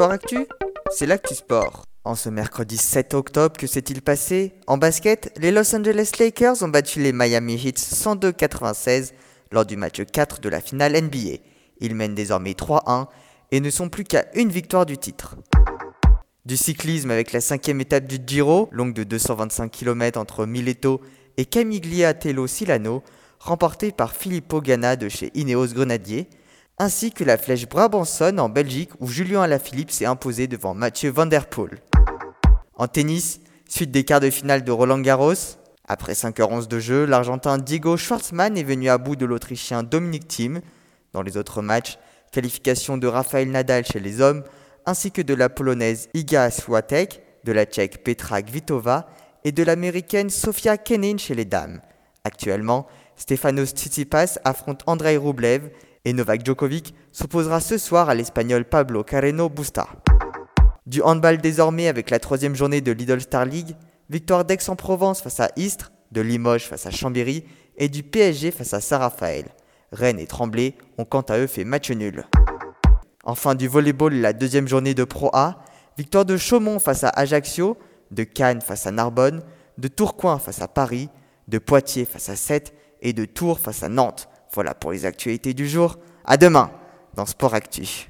Sport Actu, c'est l'actu sport. En ce mercredi 7 octobre, que s'est-il passé? En basket, les Los Angeles Lakers ont battu les Miami Heat 102-96 lors du match 4 de la finale NBA. Ils mènent désormais 3-1 et ne sont plus qu'à une victoire du titre. Du cyclisme avec la cinquième étape du Giro, longue de 225 km entre Mileto et Camiglia Tello Silano, remportée par Filippo Ganna de chez Ineos Grenadier, ainsi que la flèche Brabançonne en Belgique où Julien Alaphilippe s'est imposé devant Mathieu Van Der Poel. En tennis, suite des quarts de finale de Roland Garros, après 5h11 de jeu, l'Argentin Diego Schwartzmann est venu à bout de l'Autrichien Dominic Thiem. Dans les autres matchs, qualification de Rafael Nadal chez les hommes, ainsi que de la Polonaise Iga Swiatek, de la Tchèque Petra Kvitova et de l'Américaine Sofia Kenin chez les dames. Actuellement, Stefanos Tsitsipas affronte Andrei Rublev et Novak Djokovic s'opposera ce soir à l'Espagnol Pablo Carreno Busta. Du handball désormais avec la troisième journée de Lidl Star League, victoire d'Aix-en-Provence face à Istres, de Limoges face à Chambéry et du PSG face à Saint-Raphaël. Rennes et Tremblay ont quant à eux fait match nul. Enfin du volleyball la deuxième journée de Pro A, victoire de Chaumont face à Ajaccio, de Cannes face à Narbonne, de Tourcoing face à Paris, de Poitiers face à Sète et de Tours face à Nantes. Voilà pour les actualités du jour. À demain dans Sport Actu.